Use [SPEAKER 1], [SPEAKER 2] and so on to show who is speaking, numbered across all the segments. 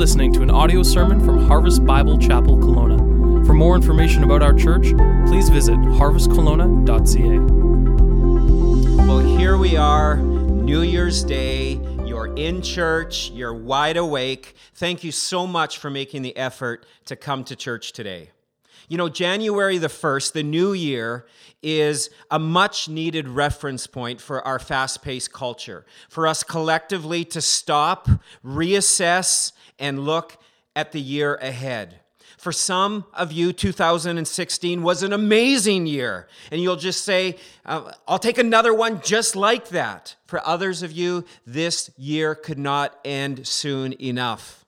[SPEAKER 1] listening to an audio sermon from Harvest Bible Chapel Kelowna. For more information about our church, please visit harvestkelowna.ca.
[SPEAKER 2] Well, here we are, New Year's Day. You're in church, you're wide awake. Thank you so much for making the effort to come to church today. You know, January the 1st, the new year, is a much needed reference point for our fast paced culture, for us collectively to stop, reassess, and look at the year ahead. For some of you, 2016 was an amazing year, and you'll just say, uh, I'll take another one just like that. For others of you, this year could not end soon enough.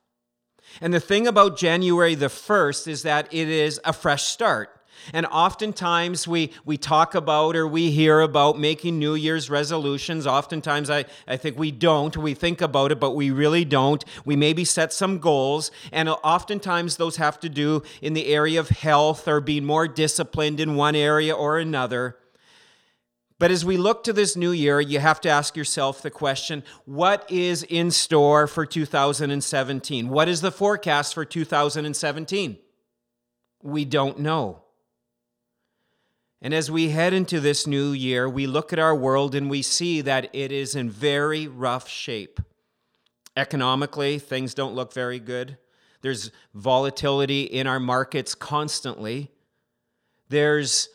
[SPEAKER 2] And the thing about January the 1st is that it is a fresh start. And oftentimes we, we talk about or we hear about making New Year's resolutions. Oftentimes I, I think we don't. We think about it, but we really don't. We maybe set some goals, and oftentimes those have to do in the area of health or being more disciplined in one area or another. But as we look to this new year, you have to ask yourself the question what is in store for 2017? What is the forecast for 2017? We don't know. And as we head into this new year, we look at our world and we see that it is in very rough shape. Economically, things don't look very good. There's volatility in our markets constantly. There's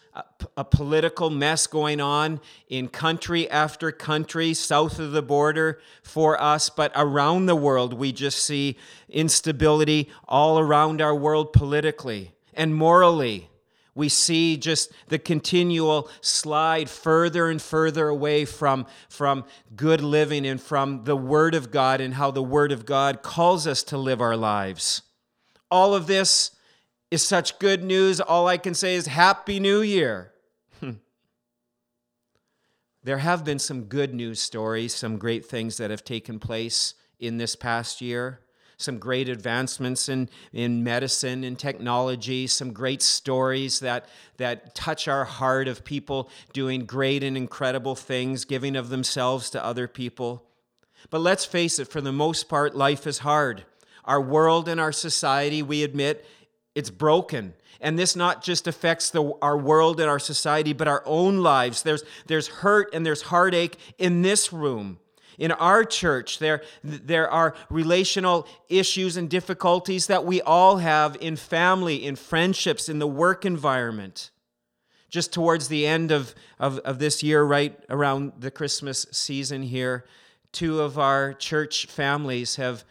[SPEAKER 2] a political mess going on in country after country south of the border for us, but around the world, we just see instability all around our world politically and morally. We see just the continual slide further and further away from, from good living and from the Word of God and how the Word of God calls us to live our lives. All of this is such good news. All I can say is Happy New Year. Hmm. there have been some good news stories, some great things that have taken place in this past year, some great advancements in, in medicine and technology, some great stories that, that touch our heart of people doing great and incredible things, giving of themselves to other people. But let's face it, for the most part, life is hard. Our world and our society, we admit, it's broken. And this not just affects the, our world and our society, but our own lives. There's, there's hurt and there's heartache in this room. In our church, there, there are relational issues and difficulties that we all have in family, in friendships, in the work environment. Just towards the end of, of, of this year, right around the Christmas season here, two of our church families have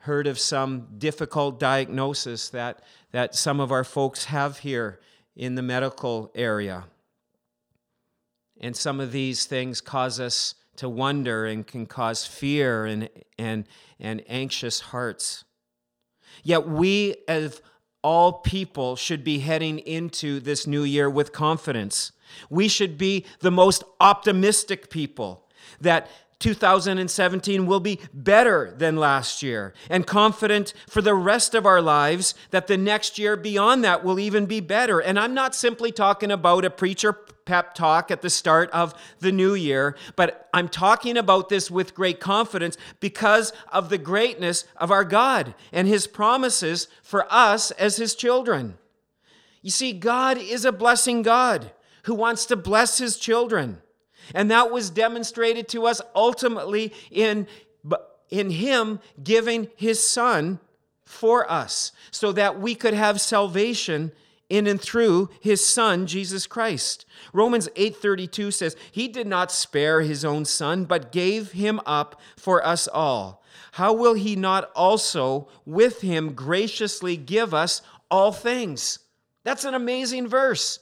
[SPEAKER 2] heard of some difficult diagnosis that, that some of our folks have here in the medical area. And some of these things cause us to wonder and can cause fear and, and, and anxious hearts. Yet we, as all people, should be heading into this new year with confidence. We should be the most optimistic people that 2017 will be better than last year, and confident for the rest of our lives that the next year beyond that will even be better. And I'm not simply talking about a preacher pep talk at the start of the new year, but I'm talking about this with great confidence because of the greatness of our God and his promises for us as his children. You see, God is a blessing God who wants to bless his children. And that was demonstrated to us ultimately in, in Him giving His Son for us so that we could have salvation in and through his son Jesus Christ. Romans 8:32 says, "He did not spare his own son, but gave him up for us all. How will he not also with him graciously give us all things?" That's an amazing verse.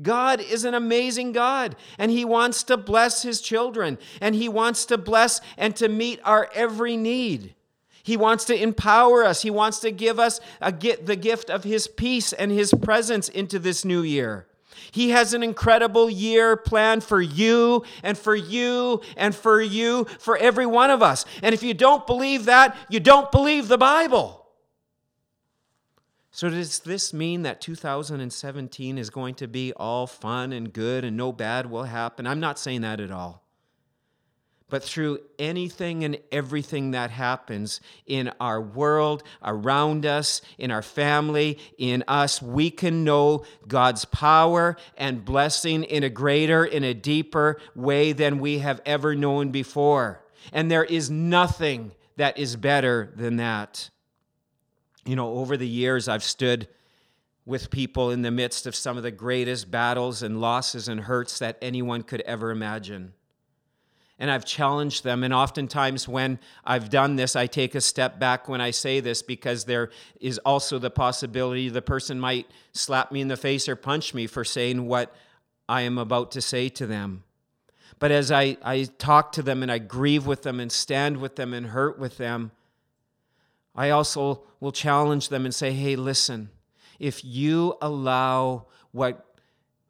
[SPEAKER 2] God is an amazing God, and He wants to bless His children, and He wants to bless and to meet our every need. He wants to empower us. He wants to give us a, the gift of His peace and His presence into this new year. He has an incredible year planned for you and for you and for you, for every one of us. And if you don't believe that, you don't believe the Bible. So, does this mean that 2017 is going to be all fun and good and no bad will happen? I'm not saying that at all. but through anything and everything that happens in our world, around us, in our family, in us, we can know God's power and blessing in a greater, in a deeper way than we have ever known before. And there is nothing that is better than that. You know, over the years, I've stood with people in the midst of some of the greatest battles and losses and hurts that anyone could ever imagine and I've challenged them. And oftentimes, when I've done this, I take a step back when I say this because there is also the possibility the person might slap me in the face or punch me for saying what I am about to say to them. But as I, I talk to them and I grieve with them and stand with them and hurt with them, I also will challenge them and say, hey, listen, if you allow what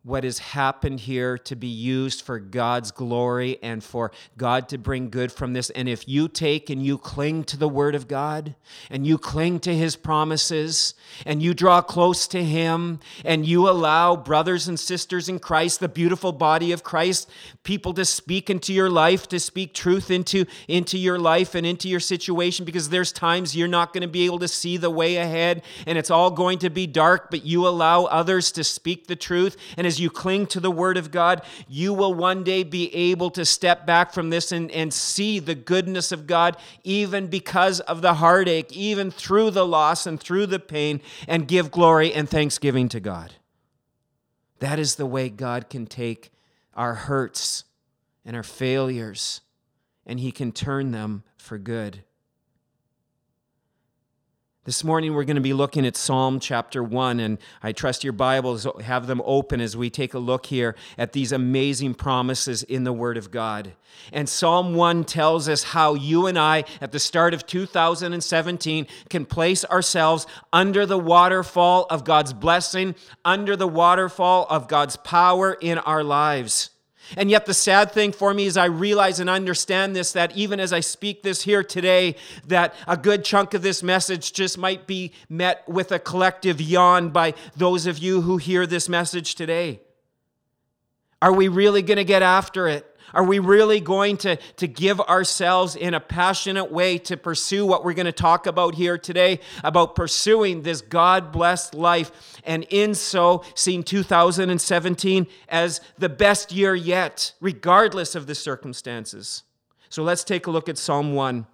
[SPEAKER 2] what has happened here to be used for God's glory and for God to bring good from this. And if you take and you cling to the Word of God and you cling to His promises and you draw close to Him and you allow brothers and sisters in Christ, the beautiful body of Christ, people to speak into your life, to speak truth into, into your life and into your situation, because there's times you're not going to be able to see the way ahead and it's all going to be dark, but you allow others to speak the truth. And as as you cling to the Word of God, you will one day be able to step back from this and, and see the goodness of God, even because of the heartache, even through the loss and through the pain, and give glory and thanksgiving to God. That is the way God can take our hurts and our failures, and He can turn them for good. This morning, we're going to be looking at Psalm chapter 1, and I trust your Bibles have them open as we take a look here at these amazing promises in the Word of God. And Psalm 1 tells us how you and I, at the start of 2017, can place ourselves under the waterfall of God's blessing, under the waterfall of God's power in our lives. And yet, the sad thing for me is I realize and understand this that even as I speak this here today, that a good chunk of this message just might be met with a collective yawn by those of you who hear this message today. Are we really going to get after it? Are we really going to, to give ourselves in a passionate way to pursue what we're going to talk about here today about pursuing this God blessed life and in so seeing 2017 as the best year yet, regardless of the circumstances? So let's take a look at Psalm 1.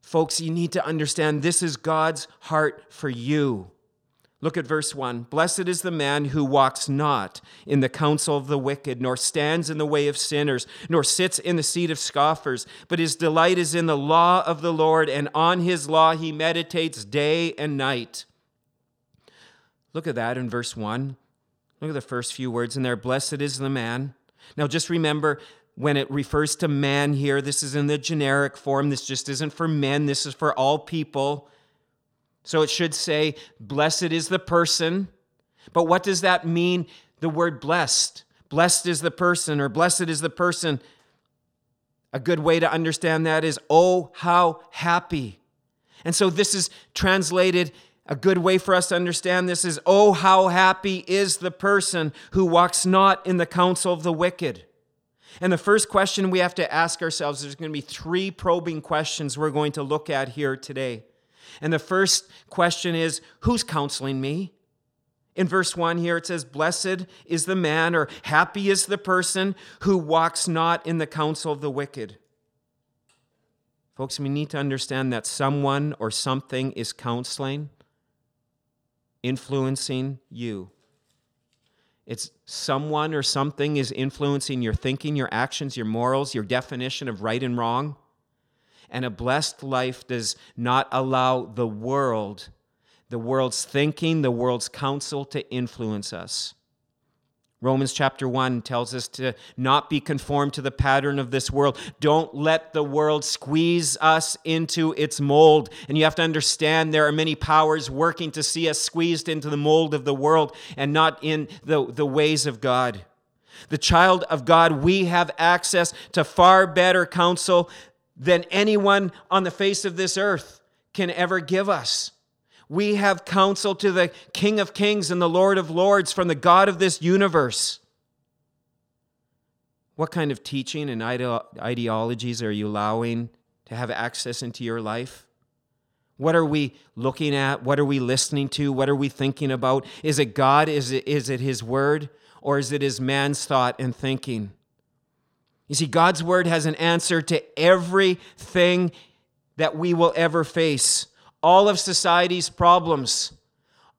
[SPEAKER 2] Folks, you need to understand this is God's heart for you. Look at verse 1. Blessed is the man who walks not in the counsel of the wicked, nor stands in the way of sinners, nor sits in the seat of scoffers, but his delight is in the law of the Lord, and on his law he meditates day and night. Look at that in verse 1. Look at the first few words in there. Blessed is the man. Now just remember, when it refers to man here, this is in the generic form. This just isn't for men, this is for all people. So it should say, Blessed is the person. But what does that mean, the word blessed? Blessed is the person, or blessed is the person. A good way to understand that is, Oh, how happy. And so this is translated. A good way for us to understand this is, Oh, how happy is the person who walks not in the counsel of the wicked. And the first question we have to ask ourselves there's going to be three probing questions we're going to look at here today. And the first question is Who's counseling me? In verse 1 here, it says, Blessed is the man, or happy is the person who walks not in the counsel of the wicked. Folks, we need to understand that someone or something is counseling, influencing you. It's someone or something is influencing your thinking, your actions, your morals, your definition of right and wrong. And a blessed life does not allow the world, the world's thinking, the world's counsel to influence us. Romans chapter 1 tells us to not be conformed to the pattern of this world. Don't let the world squeeze us into its mold. And you have to understand there are many powers working to see us squeezed into the mold of the world and not in the, the ways of God. The child of God, we have access to far better counsel than anyone on the face of this earth can ever give us. We have counsel to the King of Kings and the Lord of Lords from the God of this universe. What kind of teaching and ideologies are you allowing to have access into your life? What are we looking at? What are we listening to? What are we thinking about? Is it God? Is it, is it His Word? Or is it His man's thought and thinking? You see, God's Word has an answer to everything that we will ever face. All of society's problems,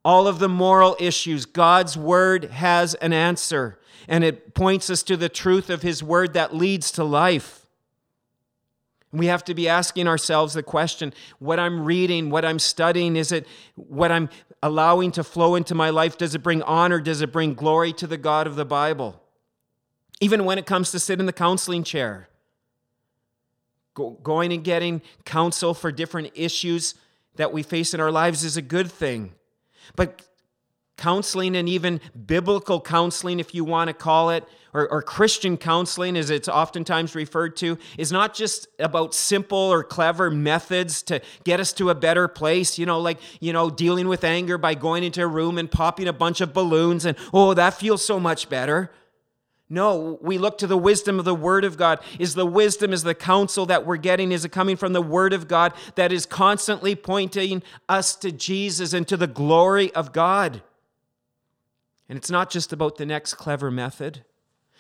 [SPEAKER 2] all of the moral issues, God's Word has an answer. And it points us to the truth of His Word that leads to life. We have to be asking ourselves the question what I'm reading, what I'm studying, is it what I'm allowing to flow into my life? Does it bring honor? Does it bring glory to the God of the Bible? Even when it comes to sit in the counseling chair, going and getting counsel for different issues that we face in our lives is a good thing. But counseling and even biblical counseling, if you want to call it, or, or, Christian counseling, as it's oftentimes referred to, is not just about simple or clever methods to get us to a better place, you know, like, you know, dealing with anger by going into a room and popping a bunch of balloons and, oh, that feels so much better. No, we look to the wisdom of the Word of God. Is the wisdom, is the counsel that we're getting, is it coming from the Word of God that is constantly pointing us to Jesus and to the glory of God? And it's not just about the next clever method.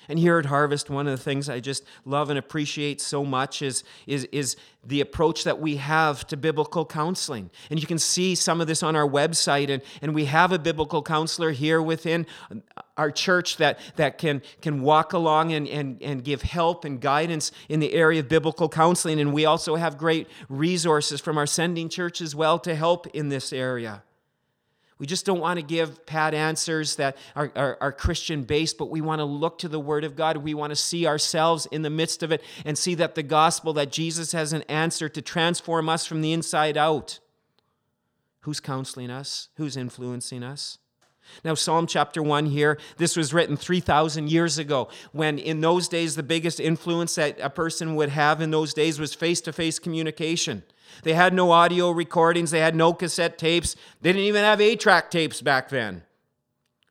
[SPEAKER 2] And here at Harvest, one of the things I just love and appreciate so much is, is, is the approach that we have to biblical counseling. And you can see some of this on our website. And, and we have a biblical counselor here within our church that, that can, can walk along and, and, and give help and guidance in the area of biblical counseling. And we also have great resources from our sending church as well to help in this area. We just don't want to give pat answers that are, are, are Christian based, but we want to look to the Word of God. We want to see ourselves in the midst of it and see that the gospel, that Jesus has an answer to transform us from the inside out. Who's counseling us? Who's influencing us? Now, Psalm chapter 1 here, this was written 3,000 years ago, when in those days the biggest influence that a person would have in those days was face to face communication. They had no audio recordings, they had no cassette tapes, they didn't even have 8 track tapes back then.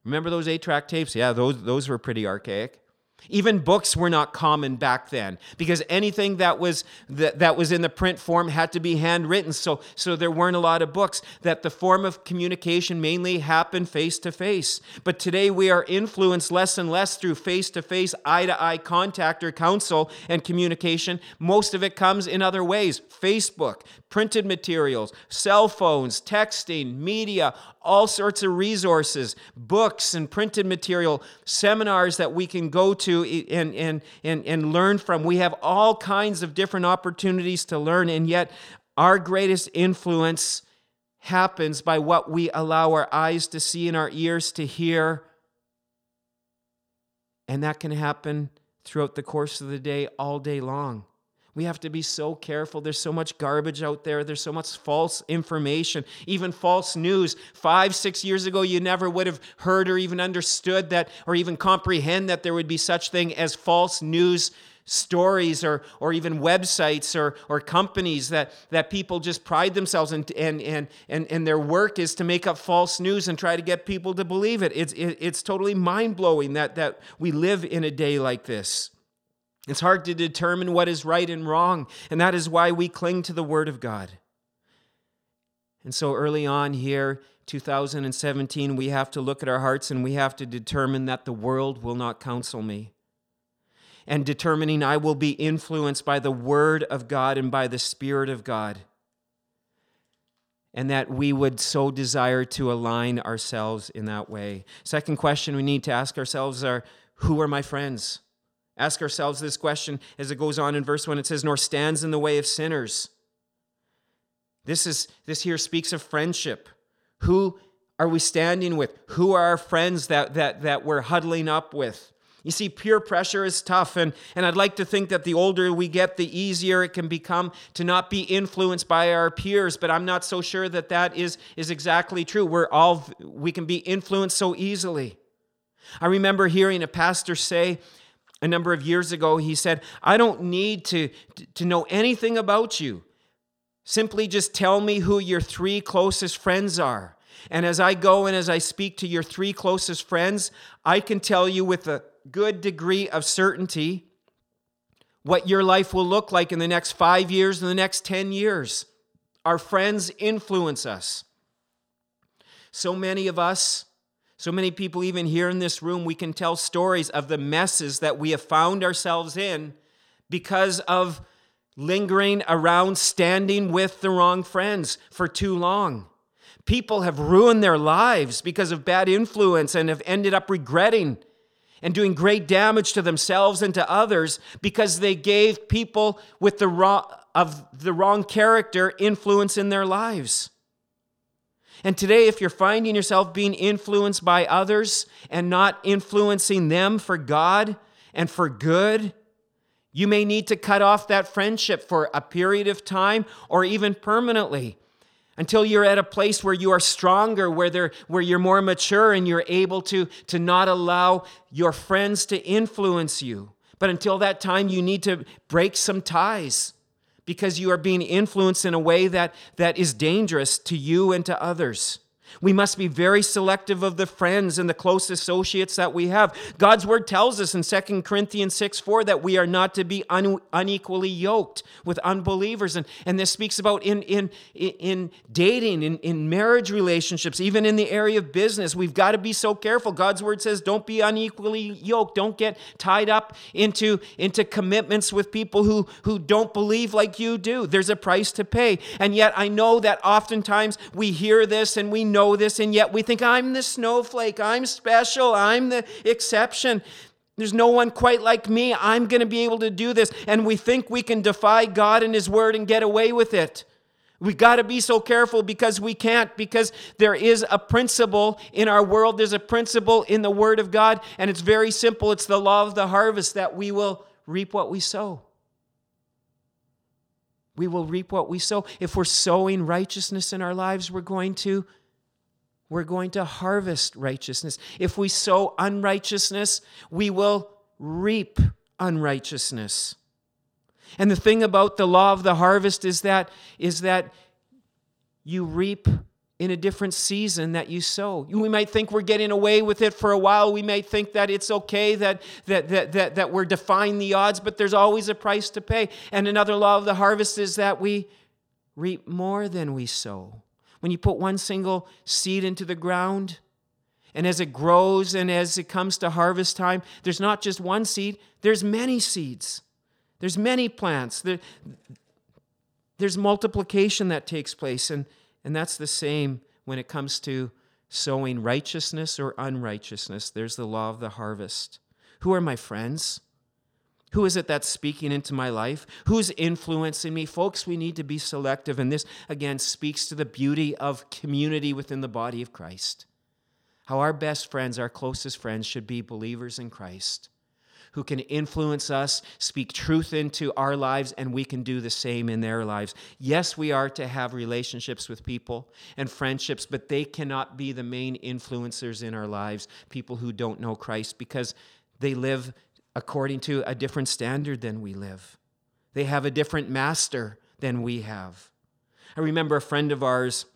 [SPEAKER 2] Remember those 8 track tapes? Yeah, those, those were pretty archaic. Even books were not common back then because anything that was that, that was in the print form had to be handwritten. So so there weren't a lot of books. That the form of communication mainly happened face to face. But today we are influenced less and less through face to face, eye to eye contact or counsel and communication. Most of it comes in other ways: Facebook, printed materials, cell phones, texting, media, all sorts of resources, books and printed material, seminars that we can go to and, and, and, and learn from. We have all kinds of different opportunities to learn, and yet our greatest influence happens by what we allow our eyes to see and our ears to hear. And that can happen throughout the course of the day, all day long. We have to be so careful. There's so much garbage out there. There's so much false information, even false news. Five, six years ago, you never would have heard or even understood that or even comprehend that there would be such thing as false news stories or, or even websites or, or companies that, that people just pride themselves in and, and, and, and their work is to make up false news and try to get people to believe it. It's, it, it's totally mind-blowing that, that we live in a day like this. It's hard to determine what is right and wrong, and that is why we cling to the Word of God. And so early on here, 2017, we have to look at our hearts and we have to determine that the world will not counsel me. And determining I will be influenced by the Word of God and by the Spirit of God. And that we would so desire to align ourselves in that way. Second question we need to ask ourselves are who are my friends? Ask ourselves this question as it goes on in verse 1. It says, Nor stands in the way of sinners. This, is, this here speaks of friendship. Who are we standing with? Who are our friends that, that, that we're huddling up with? You see, peer pressure is tough, and, and I'd like to think that the older we get, the easier it can become to not be influenced by our peers, but I'm not so sure that that is, is exactly true. We're all, we can be influenced so easily. I remember hearing a pastor say a number of years ago, he said, I don't need to, to know anything about you. Simply just tell me who your three closest friends are. And as I go and as I speak to your three closest friends, I can tell you with a good degree of certainty what your life will look like in the next five years and the next 10 years. Our friends influence us. So many of us, so many people, even here in this room, we can tell stories of the messes that we have found ourselves in because of lingering around, standing with the wrong friends for too long. People have ruined their lives because of bad influence and have ended up regretting and doing great damage to themselves and to others because they gave people with the wrong, of the wrong character influence in their lives. And today, if you're finding yourself being influenced by others and not influencing them for God and for good, you may need to cut off that friendship for a period of time or even permanently until you're at a place where you are stronger, where, where you're more mature and you're able to, to not allow your friends to influence you. But until that time, you need to break some ties because you are being influenced in a way that, that is dangerous to you and to others. We must be very selective of the friends and the close associates that we have. God's word tells us in 2 Corinthians 6 4 that we are not to be un- unequally yoked with unbelievers. And, and this speaks about in, in, in dating, in, in marriage relationships, even in the area of business. We've got to be so careful. God's word says, don't be unequally yoked. Don't get tied up into, into commitments with people who, who don't believe like you do. There's a price to pay. And yet, I know that oftentimes we hear this and we know know this, and yet we think, I'm the snowflake, I'm special, I'm the exception. There's no one quite like me. I'm going to be able to do this. And we think we can defy God and His Word and get away with it. We got to be so careful because we can't, because there is a principle in our world. There's a principle in the Word of God, and it's very simple. It's the law of the harvest that we will reap what we sow. We will reap what we sow. If we're sowing righteousness in our lives, we're going to we're going to harvest righteousness. If we sow unrighteousness, we will reap unrighteousness. And the thing about the law of the harvest is that is that you reap in a different season that you sow. We might think we're getting away with it for a while. We may think that it's okay that, that, that, that, that we're defying the odds, but there's always a price to pay. And another law of the harvest is that we reap more than we sow. When you put one single seed into the ground, and as it grows and as it comes to harvest time, there's not just one seed, there's many seeds. There's many plants. There, there's multiplication that takes place. And, and that's the same when it comes to sowing righteousness or unrighteousness. There's the law of the harvest. Who are my friends? Who is it that's speaking into my life? Who's influencing me? Folks, we need to be selective. And this, again, speaks to the beauty of community within the body of Christ. How our best friends, our closest friends, should be believers in Christ who can influence us, speak truth into our lives, and we can do the same in their lives. Yes, we are to have relationships with people and friendships, but they cannot be the main influencers in our lives, people who don't know Christ, because they live according to a different standard than we live. They have a different master than we have. I remember a friend of ours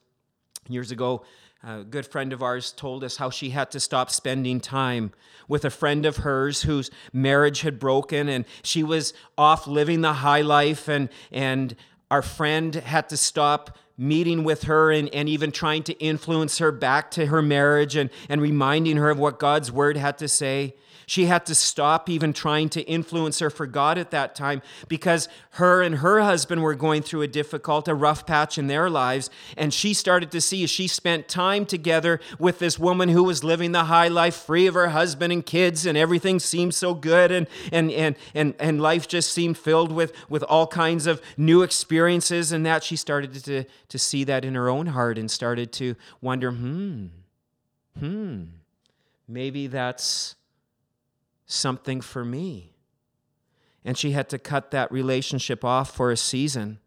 [SPEAKER 2] years ago, a good friend of ours told us how she had to stop spending time with a friend of hers whose marriage had broken and she was off living the high life and and our friend had to stop meeting with her and, and even trying to influence her back to her marriage and, and reminding her of what God's word had to say. She had to stop even trying to influence her for God at that time because her and her husband were going through a difficult, a rough patch in their lives. And she started to see as she spent time together with this woman who was living the high life, free of her husband and kids, and everything seemed so good, and and and and, and life just seemed filled with, with all kinds of new experiences, and that she started to, to see that in her own heart and started to wonder, hmm, hmm, maybe that's something for me. And she had to cut that relationship off for a season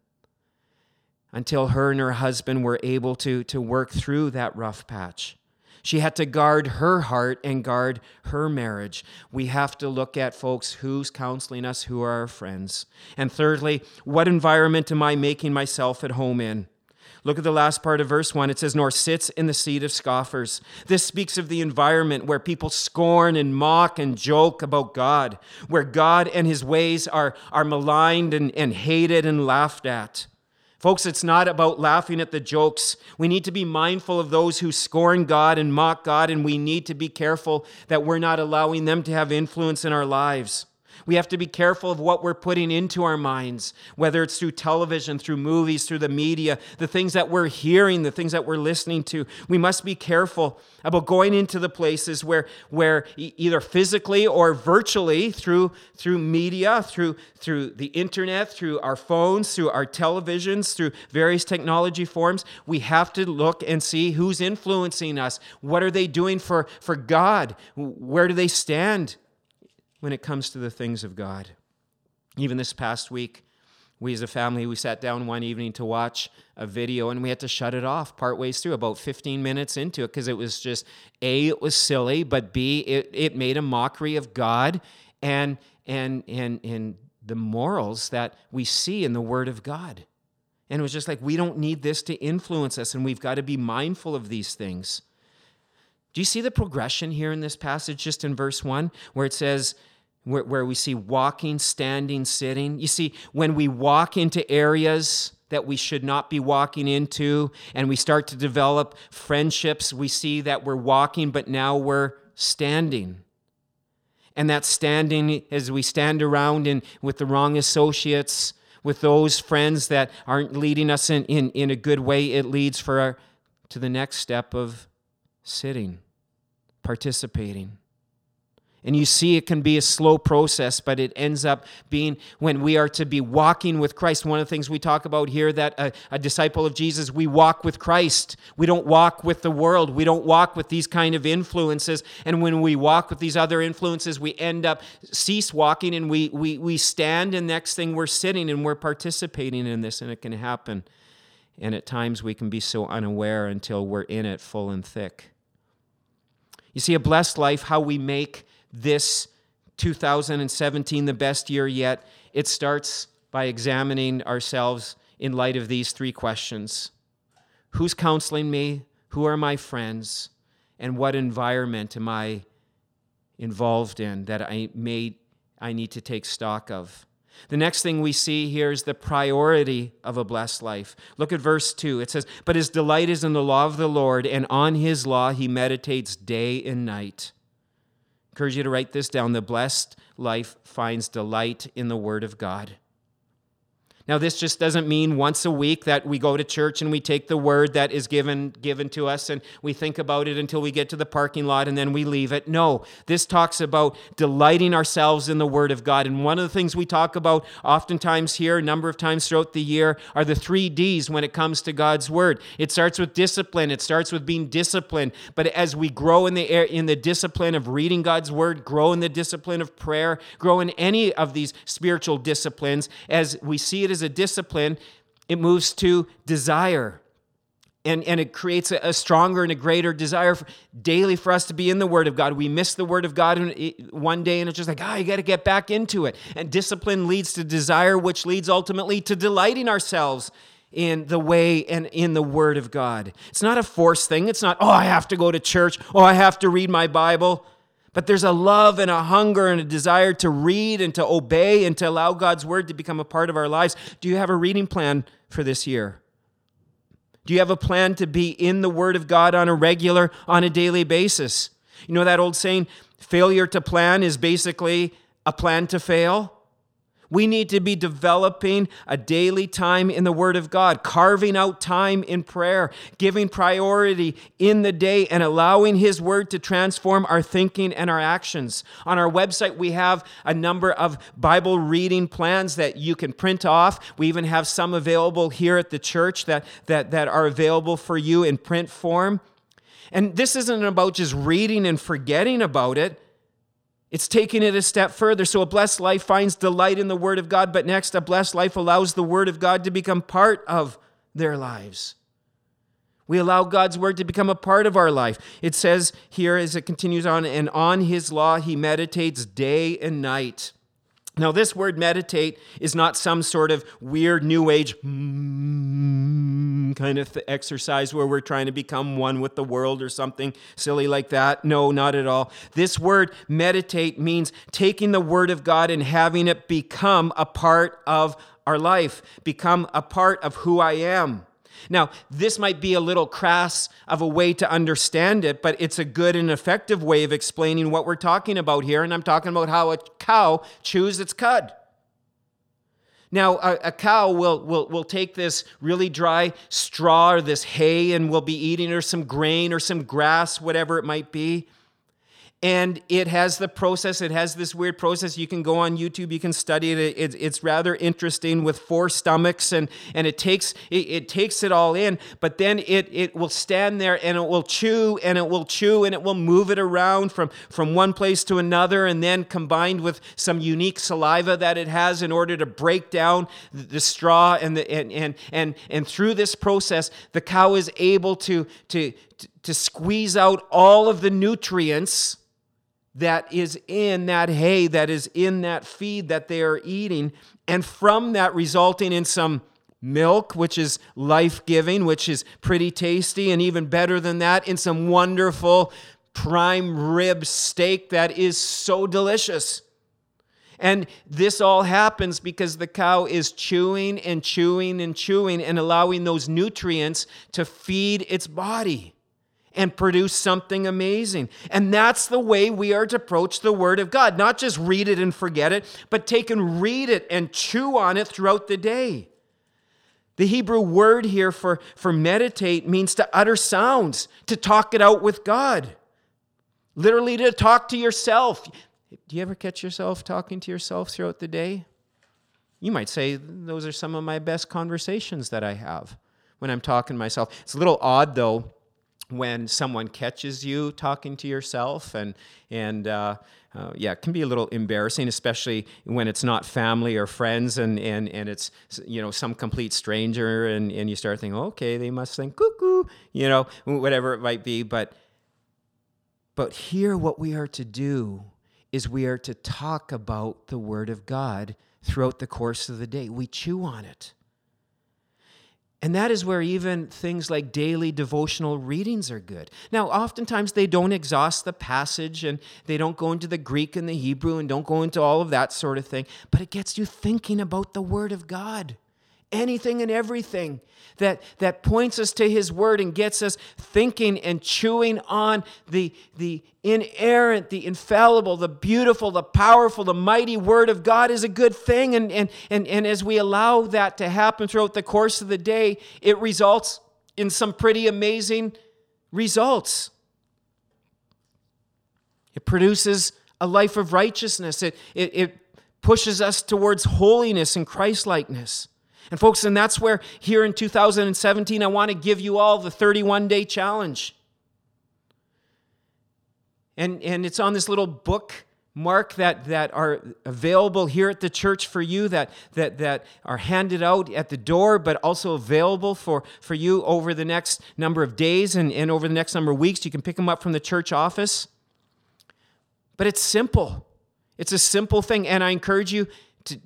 [SPEAKER 2] until her and her husband were able to, to work through that rough patch. She had to guard her heart and guard her marriage. We have to look at folks who's counseling us, who are our friends. And thirdly, what environment am I making myself at home in? Look at the last part of verse 1. It says, Nor sits in the seat of scoffers. This speaks of the environment where people scorn and mock and joke about God, where God and his ways are, are maligned and, and hated and laughed at. Folks, it's not about laughing at the jokes. We need to be mindful of those who scorn God and mock God, and we need to be careful that we're not allowing them to have influence in our lives. We have to be careful of what we're putting into our minds, whether it's through television, through movies, through the media, the things that we're hearing, the things that we're listening to. We must be careful about going into the places where, where either physically or virtually through, through media, through, through the internet, through our phones, through our televisions, through various technology forms, we have to look and see who's influencing us. What are they doing for, for God? Where do they stand when it comes to the things of God. Even this past week, we as a family, we sat down one evening to watch a video and we had to shut it off part ways through, about 15 minutes into it, because it was just A, it was silly, but B, it, it made a mockery of God and and and and the morals that we see in the Word of God. And it was just like, we don't need this to influence us, and we've got to be mindful of these things. Do you see the progression here in this passage, just in verse 1, where it says, where, where we see walking, standing, sitting? You see, when we walk into areas that we should not be walking into, and we start to develop friendships, we see that we're walking, but now we're standing. And that standing, as we stand around in, with the wrong associates, with those friends that aren't leading us in, in, in a good way, it leads for our, to the next step of sitting participating. And you see, it can be a slow process, but it ends up being when we are to be walking with Christ. One of the things we talk about here that a, a, disciple of Jesus, we walk with Christ. We don't walk with the world. We don't walk with these kind of influences. And when we walk with these other influences, we end up cease walking and we, we, we stand, and next thing we're sitting and we're participating in this, and it can happen. And at times we can be so unaware until we're in it full and thick. You see, a blessed life, how we make this 2017 the best year yet, it starts by examining ourselves in light of these three questions Who's counseling me? Who are my friends? And what environment am I involved in that I may I need to take stock of? The next thing we see here is the priority of a blessed life. Look at verse 2. It says, But his delight is in the law of the Lord, and on his law he meditates day and night. Encourage you to write this down. The blessed life finds delight in the word of God. Now, this just doesn't mean once a week that we go to church and we take the word that is given, given to us and we think about it until we get to the parking lot and then we leave it. No, this talks about delighting ourselves in the word of God. And one of the things we talk about oftentimes here, a number of times throughout the year, are the three D's when it comes to God's word. It starts with discipline, it starts with being disciplined. But as we grow in the, air, in the discipline of reading God's word, grow in the discipline of prayer, grow in any of these spiritual disciplines, as we see it as a discipline, it moves to desire. And, and it creates a, a stronger and a greater desire for, daily for us to be in the Word of God. We miss the Word of God one day, and it's just like, ah, oh, you got to get back into it. And discipline leads to desire, which leads ultimately to delighting ourselves in the way and in the Word of God. It's not a forced thing. It's not, oh, I have to go to church. Oh, I have to read my Bible. But there's a love and a hunger and a desire to read and to obey and to allow God's word to become a part of our lives. Do you have a reading plan for this year? Do you have a plan to be in the word of God on a regular, on a daily basis? You know that old saying, failure to plan is basically a plan to fail? We need to be developing a daily time in the Word of God, carving out time in prayer, giving priority in the day, and allowing His Word to transform our thinking and our actions. On our website, we have a number of Bible reading plans that you can print off. We even have some available here at the church that, that, that are available for you in print form. And this isn't about just reading and forgetting about it. It's taking it a step further. So a blessed life finds delight in the Word of God, but next, a blessed life allows the Word of God to become part of their lives. We allow God's Word to become a part of our life. It says here as it continues on, and on His law he meditates day and night. Now, this word meditate is not some sort of weird new age kind of exercise where we're trying to become one with the world or something silly like that. No, not at all. This word meditate means taking the word of God and having it become a part of our life, become a part of who I am. Now, this might be a little crass of a way to understand it, but it's a good and effective way of explaining what we're talking about here. And I'm talking about how a cow chews its cud. Now, a, a, cow will, will, will take this really dry straw or this hay and will be eating or some grain or some grass, whatever it might be and it has the process it has this weird process. You can go on youtube you can study it, it it's rather interesting with four stomachs and and it takes it, it, takes it all in. But then it it will stand there and it will chew and it will chew and it will move it around from from one place to another and then combined with some unique saliva that it has in order to break down the straw and the and and and, and through this process the cow is able to to to squeeze out all of the nutrients that is in that hay, that is in that feed that they are eating, and from that resulting in some milk, which is life giving, which is pretty tasty, and even better than that, in some wonderful prime rib steak that is so delicious. And this all happens because the cow is chewing and chewing and chewing and allowing those nutrients to feed its body and produce something amazing. And that's the way we are to approach the Word of God. Not just read it and forget it, but take and read it and chew on it throughout the day. The Hebrew word here for, for meditate means to utter sounds, to talk it out with God. Literally, to talk to yourself. Do you ever catch yourself talking to yourself throughout the day? You might say, Those are some of my best conversations that I have when I'm talking to myself. It's a little odd, though, when someone catches you talking to yourself and and uh, uh, yeah it can be a little embarrassing especially when it's not family or friends and and and it's you know some complete stranger and and you start thinking okay they must think cuckoo you know whatever it might be. But but here what we are to do is we are to talk about the word of god throughout the course of the day. We chew on it and that is where even things like daily devotional readings are good. Now, oftentimes they don't exhaust the passage and they don't go into the Greek and the Hebrew and don't go into all of that sort of thing, but it gets you thinking about the Word of God anything and everything that, that points us to His Word and gets us thinking and chewing on the, the inerrant, the infallible, the beautiful, the powerful, the mighty Word of God is a good thing. And, and, and, and as we allow that to happen throughout the course of the day, it results in some pretty amazing results. It produces a life of righteousness. It, it, it pushes us towards holiness and Christlikeness. And, folks, and that's where here in 2017, I want to give you all the 31 day challenge. And, and it's on this little book mark that, that are available here at the church for you that, that, that are handed out at the door but also available for, for you over the next number of days and, and over the next number of weeks. You can pick them up from the church office. But it's simple. It's a simple thing and i encourage you to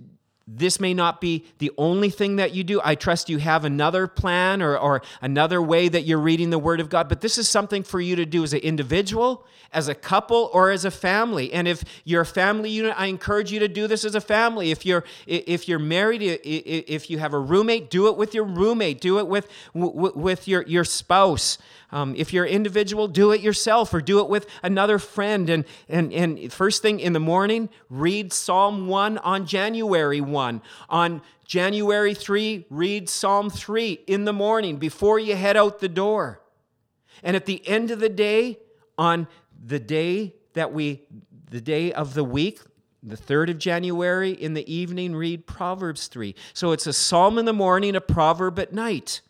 [SPEAKER 2] this may not be the only thing that you do. I trust you have another plan or, or another way that you're reading the Word of God, but this is something for you to do as an individual, as a couple, or as a family. And if you're a family unit, I encourage you to do this as a family. If you're if you're married, if you have a roommate, do it with your roommate. Do it with with your your spouse. Um, if you're individual, do it yourself or do it with another friend. And, and, and first thing in the morning, read Psalm 1 on January 1. On January 3, read Psalm 3 in the morning before you head out the door. And at the end of the day, on the day that we, the day of the week, the 3rd of January in the evening, read Proverbs 3. So it's a psalm in the morning, a proverb at night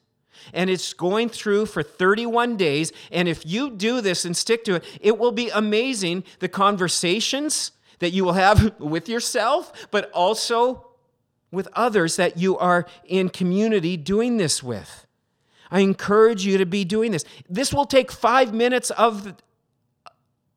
[SPEAKER 2] and it's going through for 31 days. And if you do this and stick to it, it will be amazing the conversations that you will have with yourself, but also with others that you are in community doing this with. I encourage you to be doing this. This will take five minutes of,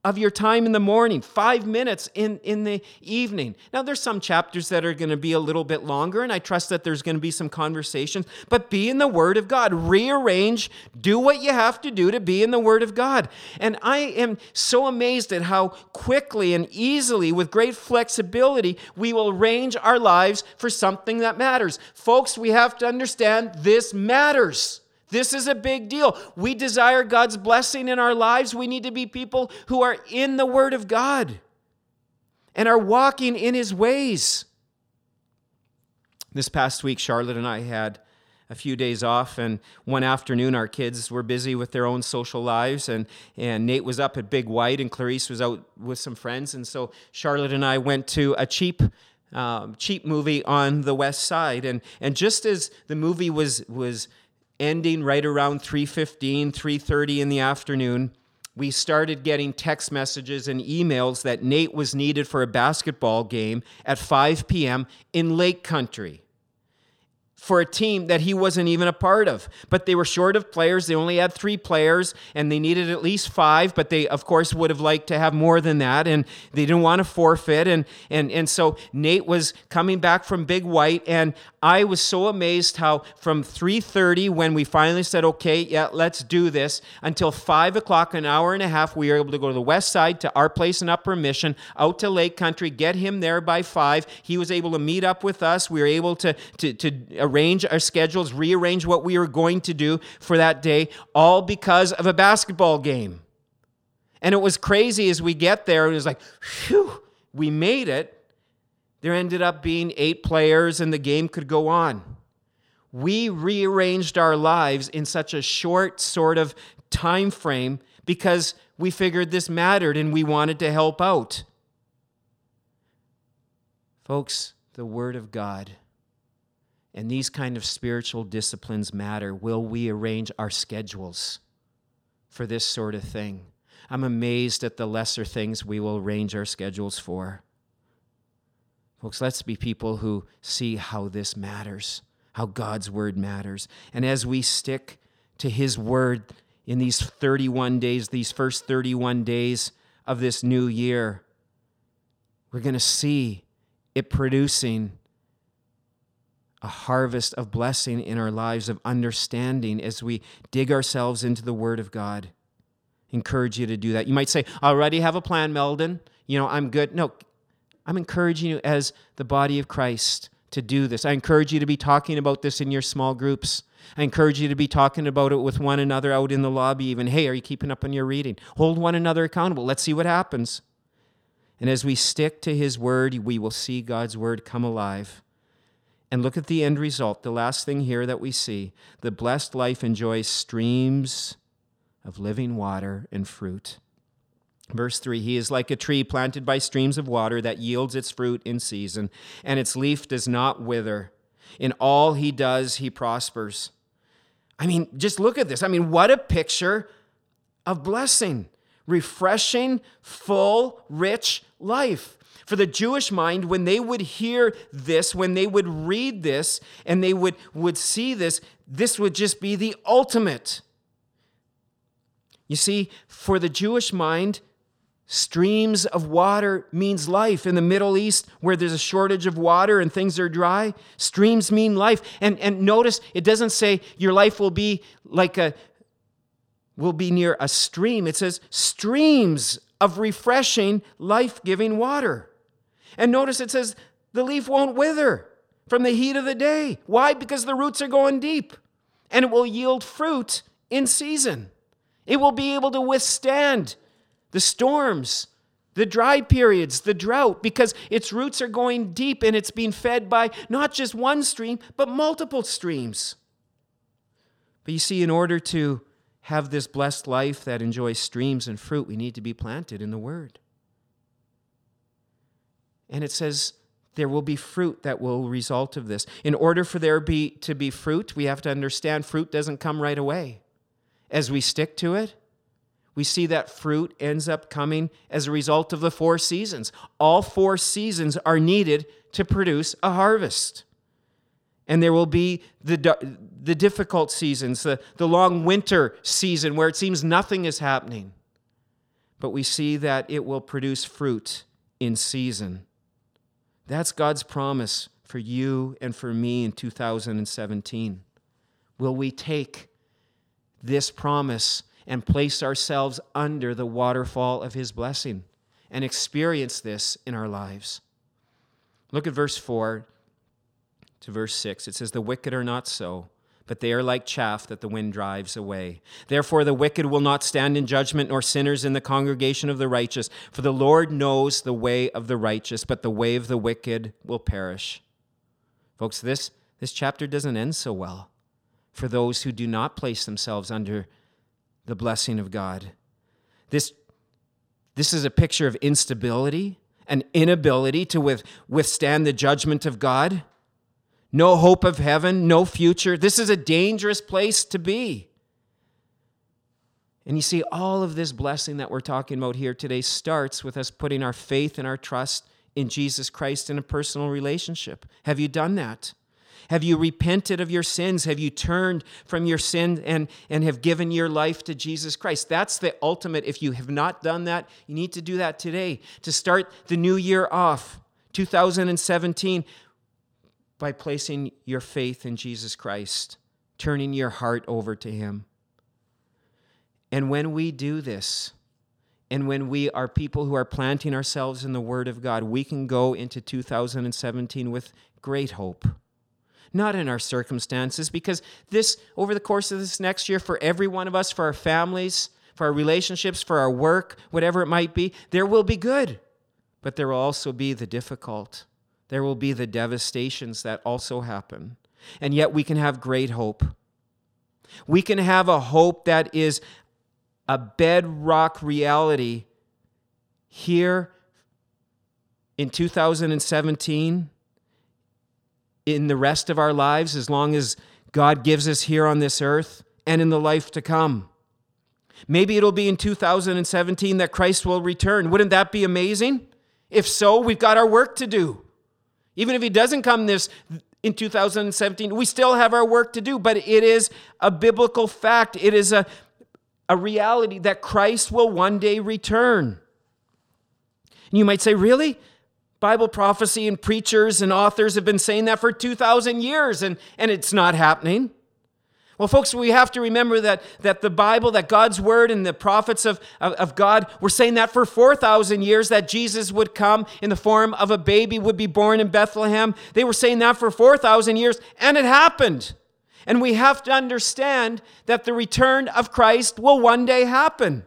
[SPEAKER 2] of your time in the morning, five minutes in, in the evening. Now, there's some chapters that are going to be a little bit longer, and I trust that there's going to be some conversations, but be in the Word of God. Rearrange, do what you have to do to be in the Word of God. And I am so amazed at how quickly and easily, with great flexibility, we will arrange our lives for something that matters. Folks, we have to understand this matters. This is a big deal. We desire God's blessing in our lives. We need to be people who are in the Word of God and are walking in His ways. This past week, Charlotte and I had a few days off, and one afternoon, our kids were busy with their own social lives, and, and Nate was up at Big White, and Clarice was out with some friends. And so Charlotte and I went to a cheap um, cheap movie on the west side and and just as the movie was was ending right around 3:15, 3:30 in the afternoon, we started getting text messages and emails that Nate was needed for a basketball game at 5 p.m. in Lake Country for a team that he wasn't even a part of. But they were short of players. They only had three players and they needed at least five, but they, of course, would have liked to have more than that. And they didn't want to forfeit. And, and, and so Nate was coming back from Big White. And I was so amazed how from 3.30 when we finally said, okay, yeah, let's do this, until 5 o'clock, an hour and a half, we were able to go to the west side to our place in Upper Mission, out to Lake Country, get him there by 5. He was able to meet up with us. We were able to, to, to arrange our schedules, rearrange what we were going to do for that day, all because of a basketball game. And it was crazy as we get there. It was like, phew, we made it. There ended up being eight players, and the game could go on. We rearranged our lives in such a short sort of time frame because we figured this mattered and we wanted to help out. Folks, the Word of God and these kind of spiritual disciplines matter. Will we arrange our schedules for this sort of thing? I'm amazed at the lesser things we will arrange our schedules for. Folks, let's be people who see how this matters, how God's word matters. And as we stick to his word in these 31 days, these first 31 days of this new year, we're going to see it producing a harvest of blessing in our lives, of understanding as we dig ourselves into the Word of God. Encourage you to do that. You might say, I already have a plan, Meldon. You know, I'm good. No, I'm encouraging you as the body of Christ to do this. I encourage you to be talking about this in your small groups. I encourage you to be talking about it with one another out in the lobby, even. Hey, are you keeping up on your reading? Hold one another accountable. Let's see what happens. And as we stick to His word, we will see God's word come alive. And look at the end result. The last thing here that we see the blessed life enjoys streams of living water and fruit. Verse 3 He is like a tree planted by streams of water that yields its fruit in season, and its leaf does not wither. In all he does, he prospers. I mean, just look at this. I mean, what a picture of blessing. Refreshing, full, rich life. For the Jewish mind, when they would hear this, when they would read this, and they would, would see this, this would just be the ultimate. You see, for the Jewish mind, streams of water means life. In the Middle East, where there's a shortage of water and things are dry, streams mean life. And, and notice it doesn't say your life will be like a will be near a stream. It says streams of refreshing, life-giving water. And notice it says the leaf won't wither from the heat of the day. Why? Because the roots are going deep and it will yield fruit in season. It will be able to withstand the storms, the dry periods, the drought, because its roots are going deep and it's being fed by not just one stream, but multiple streams. But you see, in order to have this blessed life that enjoys streams and fruit, we need to be planted in the Word. And it says there will be fruit that will result of this. In order for there be to be fruit, we have to understand fruit doesn't come right away. As we stick to it, we see that fruit ends up coming as a result of the four seasons. All four seasons are needed to produce a harvest. And there will be the, the difficult seasons, the, the long winter season where it seems nothing is happening. but we see that it will produce fruit in season. That's God's promise for you and for me in 2017. Will we take this promise and place ourselves under the waterfall of His blessing and experience this in our lives? Look at verse 4 to verse 6. It says, The wicked are not so but they are like chaff that the wind drives away. Therefore, the wicked will not stand in judgment, nor sinners in the congregation of the righteous. For the Lord knows the way of the righteous, but the way of the wicked will perish. Folks, this, this chapter doesn't end so well for those who do not place themselves under the blessing of God. This, this is a picture of instability, an inability to with, withstand the judgment of God no hope of heaven, no future. This is a dangerous place to be. And you see, all of this blessing that we're talking about here today starts with us putting our faith and our trust in Jesus Christ in a personal relationship. Have you done that? Have you repented of your sins? Have you turned from your sin and, and have given your life to Jesus Christ? That's the ultimate. If you have not done that, you need to do that today to start the new year off. 2017 by placing your faith in Jesus Christ, turning your heart over to Him. And when we do this, and when we are people who are planting ourselves in the Word of God, we can go into 2017 with great hope. Not in our circumstances, because this, over the course of this next year, for every one of us, for our families, for our relationships, for our work, whatever it might be, there will be good, but there will also be the difficult there will be the devastations that also happen. And yet we can have great hope. We can have a hope that is a bedrock reality here in 2017, in the rest of our lives, as long as God gives us here on this earth, and in the life to come. Maybe it'll be in 2017 that Christ will return. Wouldn't that be amazing? If so, we've got our work to do. Even if he doesn't come this in 2017, we still have our work to do, but it is a biblical fact. It is a, a reality that Christ will one day return. And you might say, really? Bible prophecy and preachers and authors have been saying that for 2,000 years, and, and it's not happening. Well, folks, we have to remember that, that the Bible, that God's word and the prophets of, of, of, God were saying that for 4,000 years that Jesus would come in the form of a baby, would be born in Bethlehem. They were saying that for 4,000 years, and it happened. And we have to understand that the return of Christ will one day happen.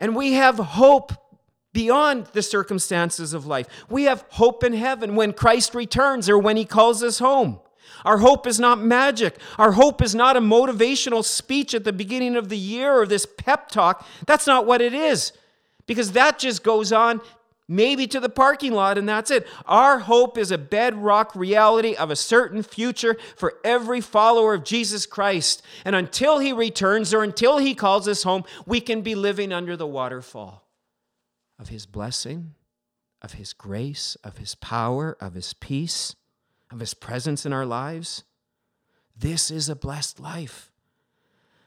[SPEAKER 2] And we have hope beyond the circumstances of life. We have hope in heaven when Christ returns or when he calls us home. Our hope is not magic. Our hope is not a motivational speech at the beginning of the year or this pep talk. That's not what it is, because that just goes on maybe to the parking lot and that's it. Our hope is a bedrock reality of a certain future for every follower of Jesus Christ. And until he returns or until he calls us home, we can be living under the waterfall of his blessing, of his grace, of his power, of his peace of His presence in our lives, this is a blessed life.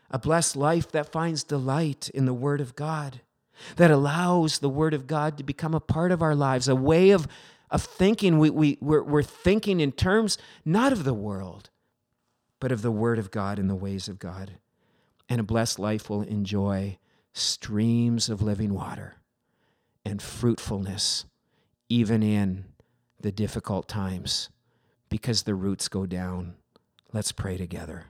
[SPEAKER 2] A blessed life that finds delight in the Word of God, that allows the Word of God to become a part of our lives, a way of, of thinking. We, we, we're, we're thinking in terms not of the world, but of the Word of God and the ways of God. And a blessed life will enjoy streams of living water and fruitfulness, even in the difficult times because the roots go down. Let's pray together.